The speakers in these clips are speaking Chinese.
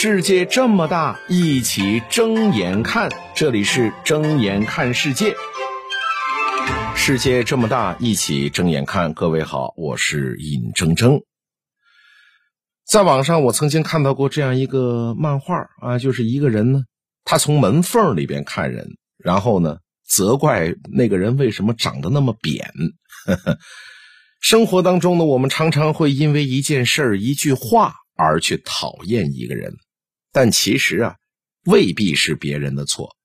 世界这么大，一起睁眼看。这里是睁眼看世界。世界这么大，一起睁眼看。各位好，我是尹铮铮。在网上，我曾经看到过这样一个漫画啊，就是一个人呢，他从门缝里边看人，然后呢，责怪那个人为什么长得那么扁。生活当中呢，我们常常会因为一件事儿、一句话。而去讨厌一个人，但其实啊，未必是别人的错，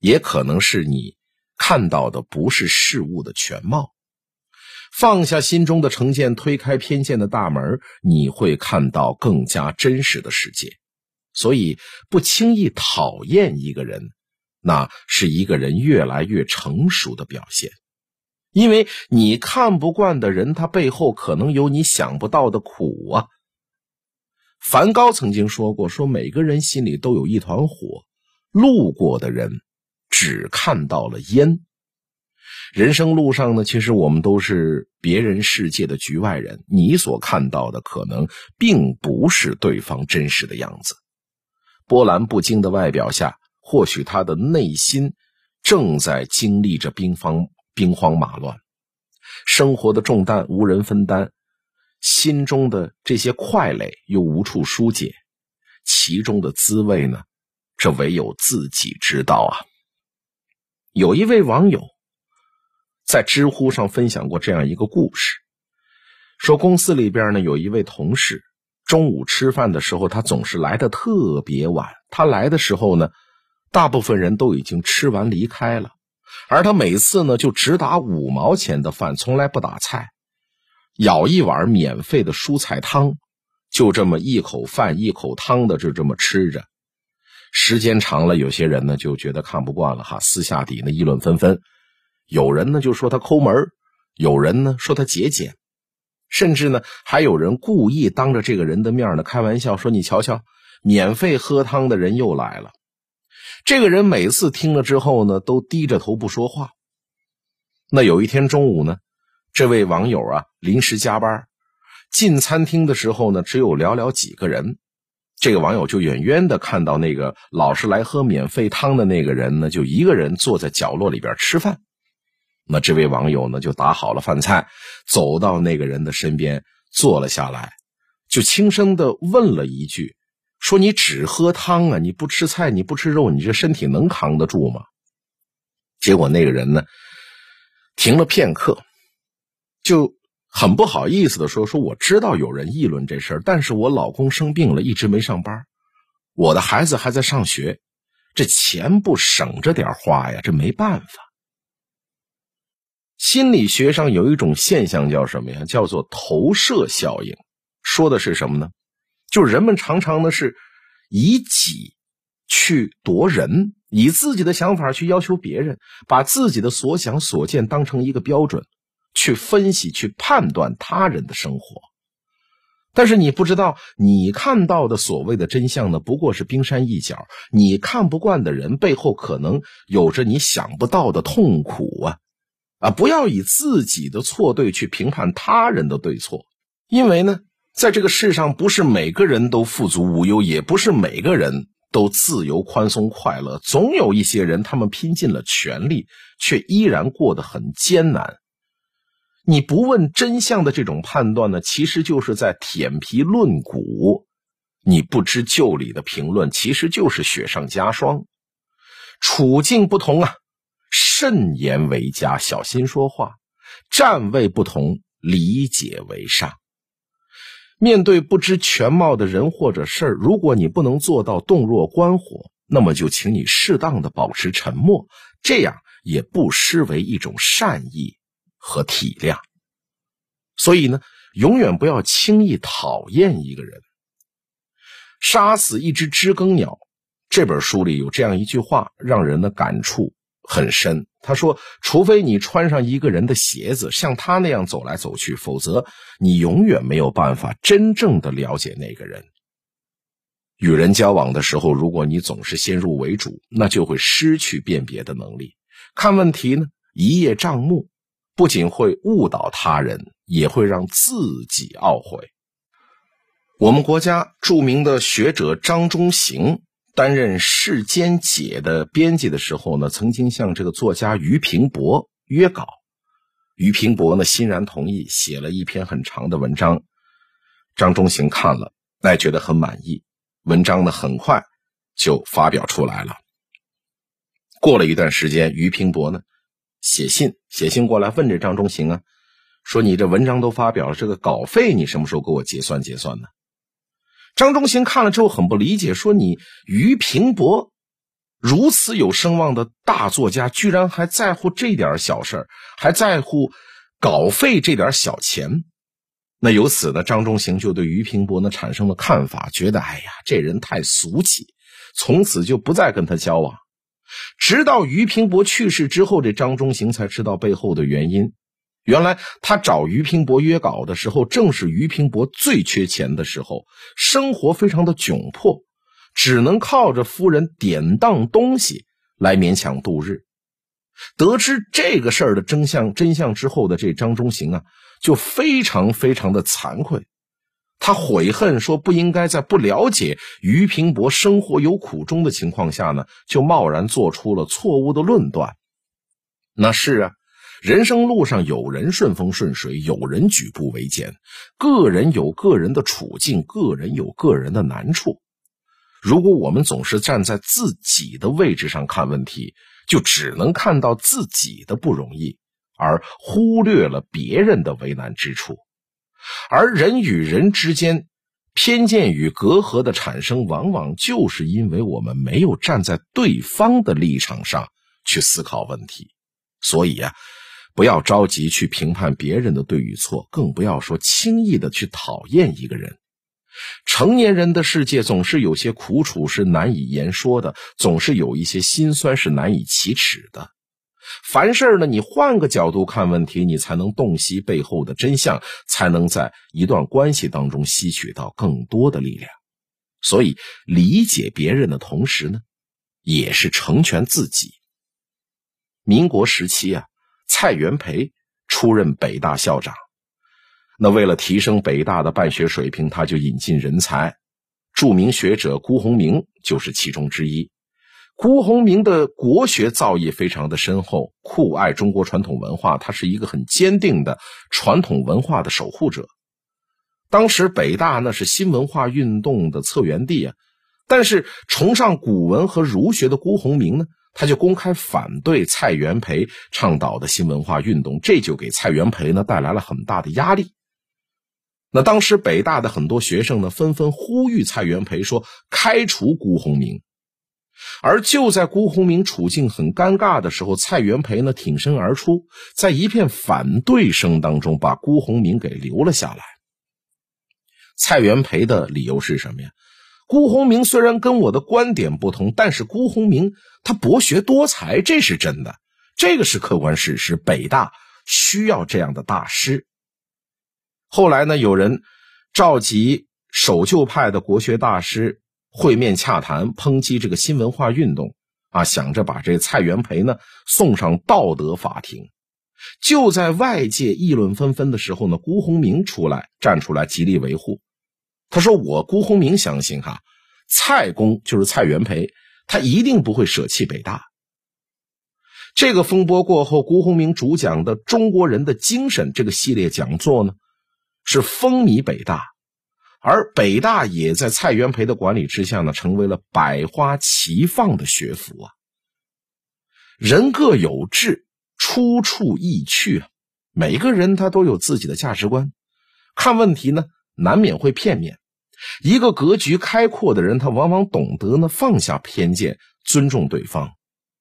也可能是你看到的不是事物的全貌。放下心中的成见，推开偏见的大门，你会看到更加真实的世界。所以，不轻易讨厌一个人，那是一个人越来越成熟的表现。因为你看不惯的人，他背后可能有你想不到的苦啊。梵高曾经说过：“说每个人心里都有一团火，路过的人只看到了烟。人生路上呢，其实我们都是别人世界的局外人，你所看到的可能并不是对方真实的样子。波澜不惊的外表下，或许他的内心正在经历着兵荒兵荒马乱，生活的重担无人分担。”心中的这些快累又无处疏解，其中的滋味呢？这唯有自己知道啊。有一位网友在知乎上分享过这样一个故事，说公司里边呢有一位同事，中午吃饭的时候他总是来的特别晚。他来的时候呢，大部分人都已经吃完离开了，而他每次呢就只打五毛钱的饭，从来不打菜。舀一碗免费的蔬菜汤，就这么一口饭一口汤的就这么吃着，时间长了，有些人呢就觉得看不惯了哈，私下底呢议论纷纷，有人呢就说他抠门有人呢说他节俭，甚至呢还有人故意当着这个人的面呢开玩笑说：“你瞧瞧，免费喝汤的人又来了。”这个人每次听了之后呢，都低着头不说话。那有一天中午呢。这位网友啊，临时加班进餐厅的时候呢，只有寥寥几个人。这个网友就远远的看到那个老是来喝免费汤的那个人呢，就一个人坐在角落里边吃饭。那这位网友呢，就打好了饭菜，走到那个人的身边坐了下来，就轻声的问了一句：“说你只喝汤啊？你不吃菜，你不吃肉，你这身体能扛得住吗？”结果那个人呢，停了片刻。就很不好意思的说：“说我知道有人议论这事儿，但是我老公生病了，一直没上班，我的孩子还在上学，这钱不省着点花呀，这没办法。”心理学上有一种现象叫什么呀？叫做投射效应，说的是什么呢？就是人们常常呢是以己去夺人，以自己的想法去要求别人，把自己的所想所见当成一个标准。去分析、去判断他人的生活，但是你不知道，你看到的所谓的真相呢，不过是冰山一角。你看不惯的人背后，可能有着你想不到的痛苦啊！啊，不要以自己的错对去评判他人的对错，因为呢，在这个世上，不是每个人都富足无忧，也不是每个人都自由、宽松、快乐。总有一些人，他们拼尽了全力，却依然过得很艰难。你不问真相的这种判断呢，其实就是在舔皮论骨；你不知就里的评论，其实就是雪上加霜。处境不同啊，慎言为佳，小心说话；站位不同，理解为上。面对不知全貌的人或者事儿，如果你不能做到洞若观火，那么就请你适当的保持沉默，这样也不失为一种善意。和体谅，所以呢，永远不要轻易讨厌一个人。杀死一只知更鸟，这本书里有这样一句话，让人的感触很深。他说：“除非你穿上一个人的鞋子，像他那样走来走去，否则你永远没有办法真正的了解那个人。与人交往的时候，如果你总是先入为主，那就会失去辨别的能力。看问题呢，一叶障目。”不仅会误导他人，也会让自己懊悔。我们国家著名的学者张中行担任《世间解》的编辑的时候呢，曾经向这个作家俞平伯约稿。俞平伯呢欣然同意，写了一篇很长的文章。张中行看了，那，觉得很满意。文章呢很快就发表出来了。过了一段时间，俞平伯呢写信写信过来问这张中行啊，说你这文章都发表了，这个稿费你什么时候给我结算结算呢？张中行看了之后很不理解，说：“你于平伯如此有声望的大作家，居然还在乎这点小事还在乎稿费这点小钱。”那由此呢，张中行就对于平伯呢产生了看法，觉得：“哎呀，这人太俗气。”从此就不再跟他交往。直到于平伯去世之后，这张中行才知道背后的原因。原来他找于平伯约稿的时候，正是于平伯最缺钱的时候，生活非常的窘迫，只能靠着夫人典当东西来勉强度日。得知这个事儿的真相真相之后的这张中行啊，就非常非常的惭愧，他悔恨说不应该在不了解俞平伯生活有苦衷的情况下呢，就贸然做出了错误的论断。那是啊。人生路上，有人顺风顺水，有人举步维艰，个人有个人的处境，个人有个人的难处。如果我们总是站在自己的位置上看问题，就只能看到自己的不容易，而忽略了别人的为难之处。而人与人之间偏见与隔阂的产生，往往就是因为我们没有站在对方的立场上去思考问题。所以呀。不要着急去评判别人的对与错，更不要说轻易的去讨厌一个人。成年人的世界总是有些苦楚是难以言说的，总是有一些心酸是难以启齿的。凡事呢，你换个角度看问题，你才能洞悉背后的真相，才能在一段关系当中吸取到更多的力量。所以，理解别人的同时呢，也是成全自己。民国时期啊。蔡元培出任北大校长，那为了提升北大的办学水平，他就引进人才，著名学者辜鸿铭就是其中之一。辜鸿铭的国学造诣非常的深厚，酷爱中国传统文化，他是一个很坚定的传统文化的守护者。当时北大那是新文化运动的策源地啊，但是崇尚古文和儒学的辜鸿铭呢？他就公开反对蔡元培倡导的新文化运动，这就给蔡元培呢带来了很大的压力。那当时北大的很多学生呢，纷纷呼吁蔡元培说开除辜鸿铭。而就在辜鸿铭处境很尴尬的时候，蔡元培呢挺身而出，在一片反对声当中把辜鸿铭给留了下来。蔡元培的理由是什么呀？辜鸿铭虽然跟我的观点不同，但是辜鸿铭他博学多才，这是真的，这个是客观事实。北大需要这样的大师。后来呢，有人召集守旧派的国学大师会面洽谈，抨击这个新文化运动啊，想着把这蔡元培呢送上道德法庭。就在外界议论纷纷的时候呢，辜鸿铭出来站出来极力维护。他说：“我辜鸿铭相信，哈，蔡公就是蔡元培，他一定不会舍弃北大。”这个风波过后，辜鸿铭主讲的《中国人的精神》这个系列讲座呢，是风靡北大，而北大也在蔡元培的管理之下呢，成为了百花齐放的学府啊。人各有志，出处易去啊，每个人他都有自己的价值观，看问题呢。难免会片面，一个格局开阔的人，他往往懂得呢放下偏见，尊重对方。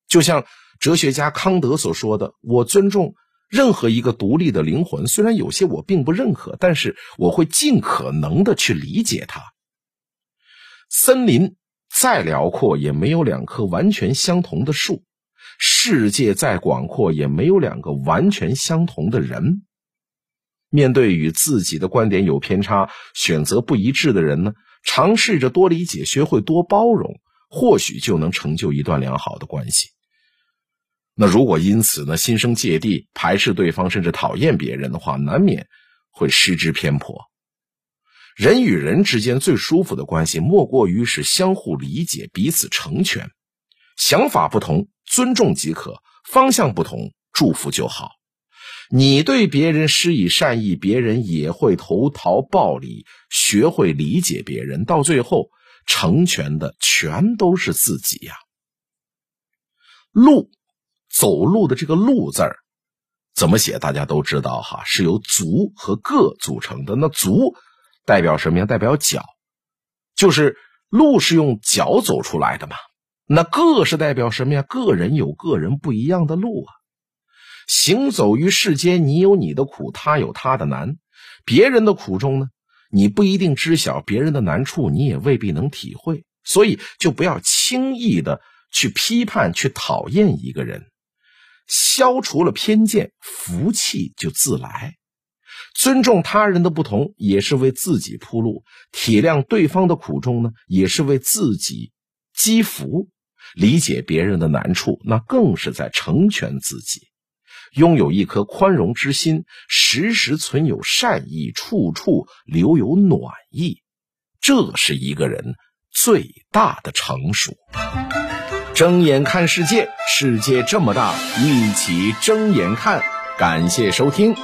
就像哲学家康德所说的：“我尊重任何一个独立的灵魂，虽然有些我并不认可，但是我会尽可能的去理解它。”森林再辽阔，也没有两棵完全相同的树；世界再广阔，也没有两个完全相同的人。面对与自己的观点有偏差、选择不一致的人呢，尝试着多理解，学会多包容，或许就能成就一段良好的关系。那如果因此呢心生芥蒂、排斥对方，甚至讨厌别人的话，难免会失之偏颇。人与人之间最舒服的关系，莫过于是相互理解、彼此成全。想法不同，尊重即可；方向不同，祝福就好。你对别人施以善意，别人也会投桃报李，学会理解别人，到最后成全的全都是自己呀。路，走路的这个“路”字儿怎么写？大家都知道哈，是由足和个组成的。那足。代表什么呀？代表脚，就是路是用脚走出来的嘛。那个是代表什么呀？个人有个人不一样的路啊。行走于世间，你有你的苦，他有他的难。别人的苦衷呢，你不一定知晓；别人的难处，你也未必能体会。所以，就不要轻易的去批判、去讨厌一个人。消除了偏见，福气就自来。尊重他人的不同，也是为自己铺路；体谅对方的苦衷呢，也是为自己积福；理解别人的难处，那更是在成全自己。拥有一颗宽容之心，时时存有善意，处处留有暖意，这是一个人最大的成熟。睁眼看世界，世界这么大，一起睁眼看。感谢收听。